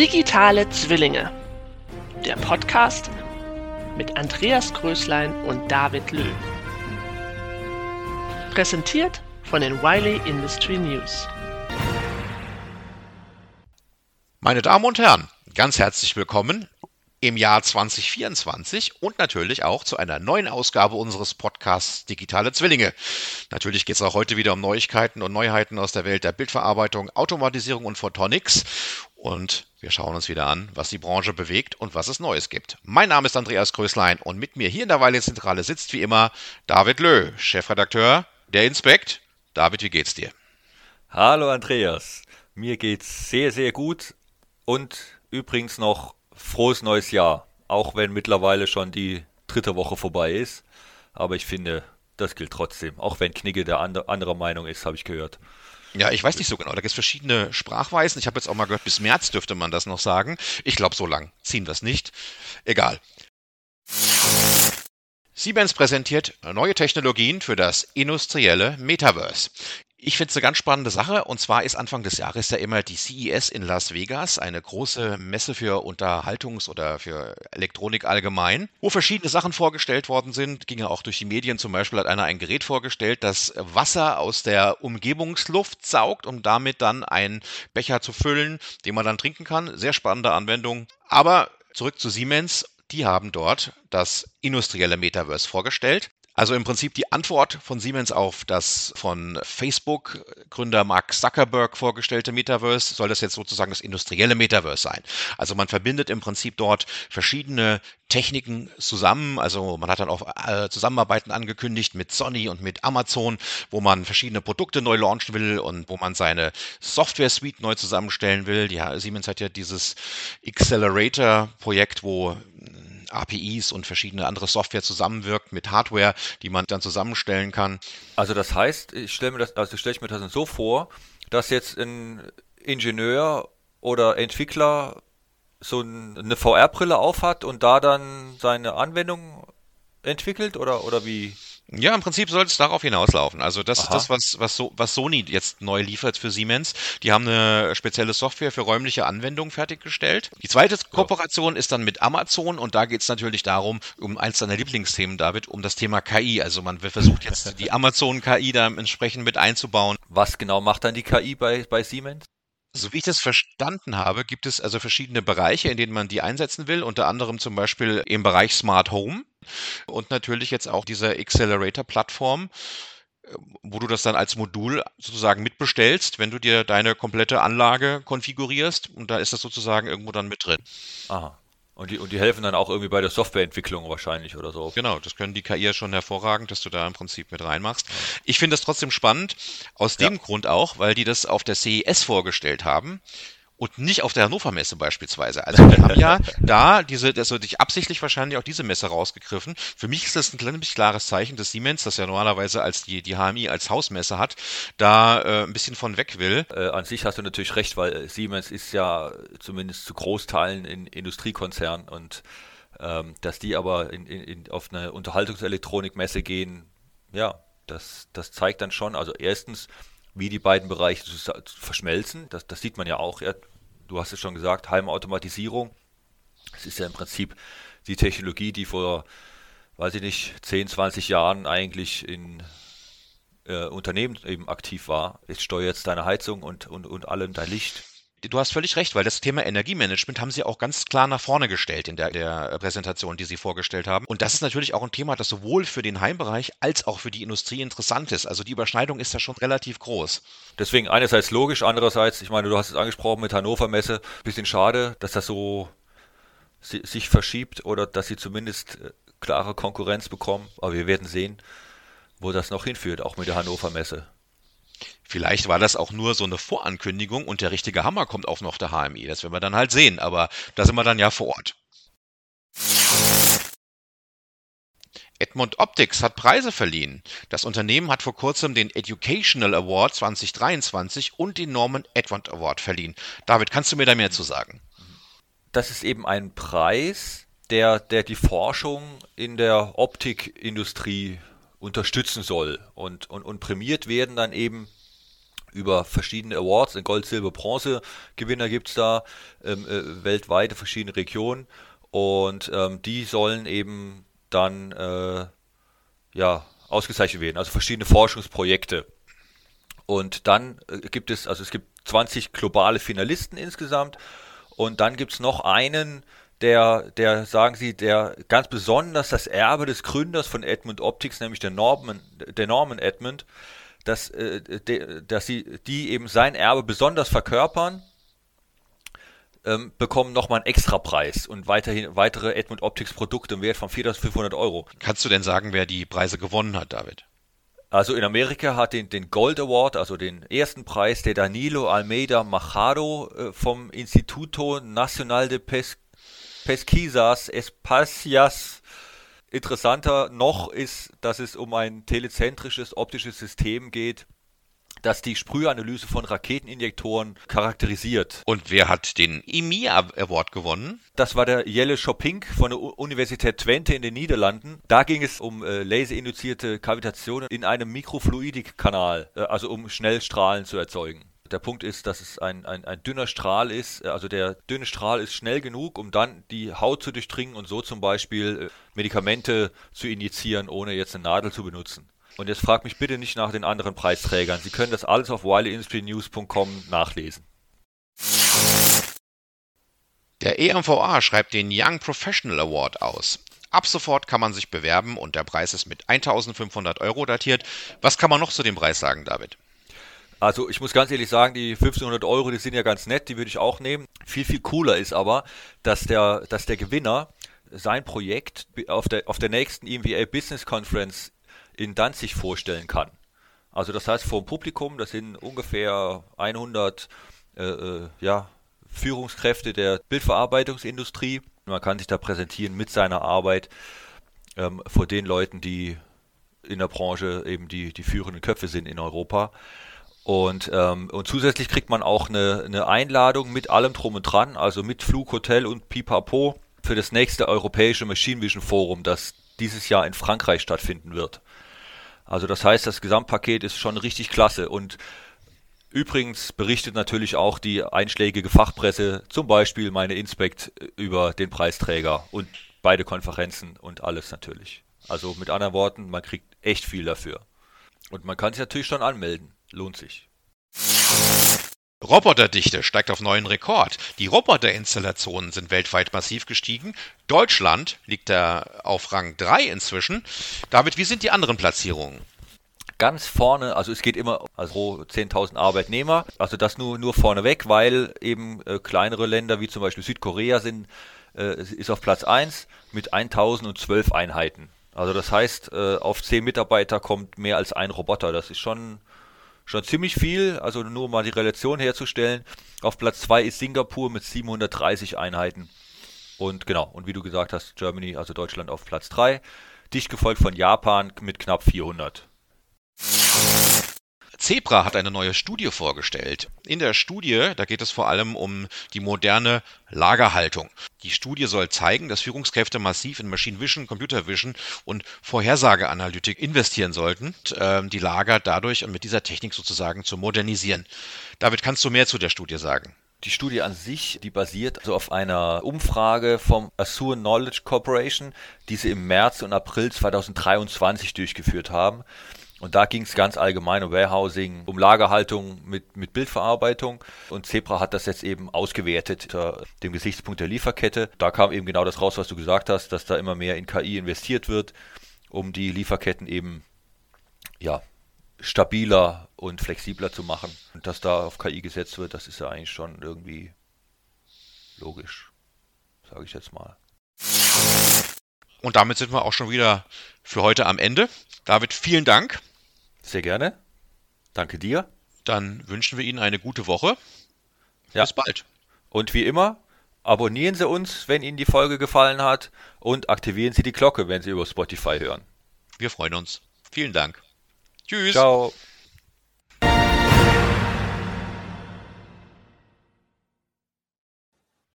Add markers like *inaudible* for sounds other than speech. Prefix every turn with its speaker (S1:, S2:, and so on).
S1: Digitale Zwillinge. Der Podcast mit Andreas Größlein und David Löw. Präsentiert von den Wiley Industry News.
S2: Meine Damen und Herren, ganz herzlich willkommen im Jahr 2024 und natürlich auch zu einer neuen Ausgabe unseres Podcasts Digitale Zwillinge. Natürlich geht es auch heute wieder um Neuigkeiten und Neuheiten aus der Welt der Bildverarbeitung, Automatisierung und Photonics. Und wir schauen uns wieder an, was die Branche bewegt und was es Neues gibt. Mein Name ist Andreas Größlein und mit mir hier in der Weile Zentrale sitzt wie immer David Löh, Chefredakteur der Inspect. David, wie geht's dir?
S3: Hallo Andreas, mir geht's sehr, sehr gut und übrigens noch frohes neues Jahr. Auch wenn mittlerweile schon die dritte Woche vorbei ist. Aber ich finde, das gilt trotzdem. Auch wenn Knigge der andre, anderer Meinung ist, habe ich gehört.
S2: Ja, ich weiß nicht so genau. Da gibt es verschiedene Sprachweisen. Ich habe jetzt auch mal gehört, bis März dürfte man das noch sagen. Ich glaube, so lang ziehen wir es nicht. Egal. Siemens präsentiert neue Technologien für das industrielle Metaverse. Ich finde es eine ganz spannende Sache. Und zwar ist Anfang des Jahres ja immer die CES in Las Vegas, eine große Messe für Unterhaltungs- oder für Elektronik allgemein, wo verschiedene Sachen vorgestellt worden sind. Ging ja auch durch die Medien. Zum Beispiel hat einer ein Gerät vorgestellt, das Wasser aus der Umgebungsluft saugt, um damit dann einen Becher zu füllen, den man dann trinken kann. Sehr spannende Anwendung. Aber zurück zu Siemens. Die haben dort das industrielle Metaverse vorgestellt. Also im Prinzip die Antwort von Siemens auf das von Facebook-Gründer Mark Zuckerberg vorgestellte Metaverse soll das jetzt sozusagen das industrielle Metaverse sein. Also man verbindet im Prinzip dort verschiedene Techniken zusammen. Also man hat dann auch äh, Zusammenarbeiten angekündigt mit Sony und mit Amazon, wo man verschiedene Produkte neu launchen will und wo man seine Software-Suite neu zusammenstellen will. Die, Siemens hat ja dieses Accelerator-Projekt, wo APIs und verschiedene andere Software zusammenwirkt mit Hardware, die man dann zusammenstellen kann.
S3: Also das heißt, ich stelle mir das, also stelle ich mir das so vor, dass jetzt ein Ingenieur oder Entwickler so eine VR-Brille aufhat und da dann seine Anwendung entwickelt oder, oder wie?
S2: Ja, im Prinzip soll es darauf hinauslaufen. Also das Aha. ist das, was, was, so, was Sony jetzt neu liefert für Siemens. Die haben eine spezielle Software für räumliche Anwendungen fertiggestellt. Die zweite Kooperation ist dann mit Amazon und da geht es natürlich darum, um eins deiner Lieblingsthemen, David, um das Thema KI. Also man versucht jetzt *laughs* die Amazon-KI da entsprechend mit einzubauen.
S3: Was genau macht dann die KI bei, bei Siemens?
S2: So wie ich das verstanden habe, gibt es also verschiedene Bereiche, in denen man die einsetzen will, unter anderem zum Beispiel im Bereich Smart Home und natürlich jetzt auch diese Accelerator-Plattform, wo du das dann als Modul sozusagen mitbestellst, wenn du dir deine komplette Anlage konfigurierst und da ist das sozusagen irgendwo dann mit drin.
S3: Aha. Und die, und die helfen dann auch irgendwie bei der Softwareentwicklung wahrscheinlich oder so.
S2: Genau, das können die KI schon hervorragend, dass du da im Prinzip mit reinmachst. Ich finde das trotzdem spannend, aus dem ja. Grund auch, weil die das auf der CES vorgestellt haben und nicht auf der Hannover Messe beispielsweise. Also wir haben ja *laughs* da diese, das wird ich absichtlich wahrscheinlich auch diese Messe rausgegriffen. Für mich ist das ein kleines klares Zeichen, dass Siemens, das ja normalerweise als die, die HMI als Hausmesse hat, da äh, ein bisschen von weg will.
S3: Äh, an sich hast du natürlich recht, weil Siemens ist ja zumindest zu Großteilen in Industriekonzern und ähm, dass die aber in, in, in, auf eine Unterhaltungselektronikmesse gehen, ja, das, das zeigt dann schon, also erstens, wie die beiden Bereiche verschmelzen. Das, das sieht man ja auch. Du hast es schon gesagt, Heimautomatisierung. Es ist ja im Prinzip die Technologie, die vor, weiß ich nicht, 10, 20 Jahren eigentlich in äh, Unternehmen eben aktiv war. Jetzt steuert deine Heizung und, und, und allem dein Licht
S2: du hast völlig recht, weil das Thema Energiemanagement haben sie auch ganz klar nach vorne gestellt in der, der, Präsentation, die sie vorgestellt haben. Und das ist natürlich auch ein Thema, das sowohl für den Heimbereich als auch für die Industrie interessant ist. Also die Überschneidung ist da schon relativ groß.
S3: Deswegen einerseits logisch, andererseits, ich meine, du hast es angesprochen mit Hannover Messe, bisschen schade, dass das so sich verschiebt oder dass sie zumindest äh, klare Konkurrenz bekommen. Aber wir werden sehen, wo das noch hinführt, auch mit der Hannover Messe.
S2: Vielleicht war das auch nur so eine Vorankündigung und der richtige Hammer kommt auch noch der HMI. Das werden wir dann halt sehen, aber da sind wir dann ja vor Ort. Edmund Optics hat Preise verliehen. Das Unternehmen hat vor kurzem den Educational Award 2023 und den Norman Edward Award verliehen. David, kannst du mir da mehr zu sagen?
S3: Das ist eben ein Preis, der, der die Forschung in der Optikindustrie unterstützen soll. Und, und, und prämiert werden dann eben über verschiedene Awards, Gold, Silber, Bronze Gewinner gibt es da, ähm, äh, weltweite verschiedene Regionen und ähm, die sollen eben dann äh, ja, ausgezeichnet werden, also verschiedene Forschungsprojekte. Und dann äh, gibt es, also es gibt 20 globale Finalisten insgesamt und dann gibt es noch einen, der, der, sagen Sie, der ganz besonders das Erbe des Gründers von Edmund Optics, nämlich der Norman, der Norman Edmund, dass, äh, de, dass sie die eben sein Erbe besonders verkörpern, ähm, bekommen nochmal einen Extrapreis und weiterhin weitere Edmund Optics Produkte im Wert von 4.500 Euro.
S2: Kannst du denn sagen, wer die Preise gewonnen hat, David?
S3: Also in Amerika hat den, den Gold Award, also den ersten Preis, der Danilo Almeida Machado äh, vom Instituto Nacional de Pes Pesquisas Espacias. Interessanter noch ist, dass es um ein telezentrisches optisches System geht, das die Sprühanalyse von Raketeninjektoren charakterisiert.
S2: Und wer hat den EMIA Award gewonnen?
S3: Das war der Jelle Schopping von der Universität Twente in den Niederlanden. Da ging es um äh, laserinduzierte Kavitationen in einem Mikrofluidikkanal, äh, also um Schnellstrahlen zu erzeugen. Der Punkt ist, dass es ein, ein, ein dünner Strahl ist. Also der dünne Strahl ist schnell genug, um dann die Haut zu durchdringen und so zum Beispiel äh, Medikamente zu injizieren, ohne jetzt eine Nadel zu benutzen. Und jetzt fragt mich bitte nicht nach den anderen Preisträgern. Sie können das alles auf wileyindustrynews.com nachlesen.
S2: Der EMVA schreibt den Young Professional Award aus. Ab sofort kann man sich bewerben und der Preis ist mit 1500 Euro datiert. Was kann man noch zu dem Preis sagen, David?
S3: Also ich muss ganz ehrlich sagen, die 1500 Euro, die sind ja ganz nett, die würde ich auch nehmen. Viel, viel cooler ist aber, dass der, dass der Gewinner sein Projekt auf der, auf der nächsten EMVA Business Conference in Danzig vorstellen kann. Also das heißt vor dem Publikum, das sind ungefähr 100 äh, äh, ja, Führungskräfte der Bildverarbeitungsindustrie. Man kann sich da präsentieren mit seiner Arbeit ähm, vor den Leuten, die in der Branche eben die, die führenden Köpfe sind in Europa. Und, ähm, und zusätzlich kriegt man auch eine, eine Einladung mit allem drum und dran, also mit Flug, Hotel und Pipapo für das nächste europäische Machine Vision Forum, das dieses Jahr in Frankreich stattfinden wird. Also das heißt, das Gesamtpaket ist schon richtig klasse und übrigens berichtet natürlich auch die einschlägige Fachpresse, zum Beispiel meine Inspect über den Preisträger und beide Konferenzen und alles natürlich. Also mit anderen Worten, man kriegt echt viel dafür. Und man kann sich natürlich schon anmelden. Lohnt sich.
S2: Roboterdichte steigt auf neuen Rekord. Die Roboterinstallationen sind weltweit massiv gestiegen. Deutschland liegt da auf Rang 3 inzwischen. David, wie sind die anderen Platzierungen?
S3: Ganz vorne, also es geht immer also 10.000 Arbeitnehmer, also das nur, nur vorneweg, weil eben äh, kleinere Länder wie zum Beispiel Südkorea sind, äh, ist auf Platz 1 mit 1.012 Einheiten. Also das heißt, äh, auf 10 Mitarbeiter kommt mehr als ein Roboter. Das ist schon schon ziemlich viel, also nur um mal die Relation herzustellen. Auf Platz 2 ist Singapur mit 730 Einheiten. Und genau, und wie du gesagt hast, Germany, also Deutschland auf Platz 3. Dicht gefolgt von Japan mit knapp 400.
S2: Zebra hat eine neue Studie vorgestellt. In der Studie, da geht es vor allem um die moderne Lagerhaltung. Die Studie soll zeigen, dass Führungskräfte massiv in Machine Vision, Computer Vision und Vorhersageanalytik investieren sollten, äh, die Lager dadurch und mit dieser Technik sozusagen zu modernisieren. David, kannst du mehr zu der Studie sagen?
S3: Die Studie an sich, die basiert also auf einer Umfrage vom Azure Knowledge Corporation, die sie im März und April 2023 durchgeführt haben. Und da ging es ganz allgemein um Warehousing, um Lagerhaltung mit, mit Bildverarbeitung. Und Zebra hat das jetzt eben ausgewertet unter dem Gesichtspunkt der Lieferkette. Da kam eben genau das raus, was du gesagt hast, dass da immer mehr in KI investiert wird, um die Lieferketten eben ja, stabiler und flexibler zu machen. Und dass da auf KI gesetzt wird, das ist ja eigentlich schon irgendwie logisch, sage ich jetzt mal.
S2: Und damit sind wir auch schon wieder für heute am Ende. David, vielen Dank.
S3: Sehr gerne. Danke dir.
S2: Dann wünschen wir Ihnen eine gute Woche.
S3: Ja. Bis bald. Und wie immer, abonnieren Sie uns, wenn Ihnen die Folge gefallen hat und aktivieren Sie die Glocke, wenn Sie über Spotify hören.
S2: Wir freuen uns. Vielen Dank.
S3: Tschüss. Ciao.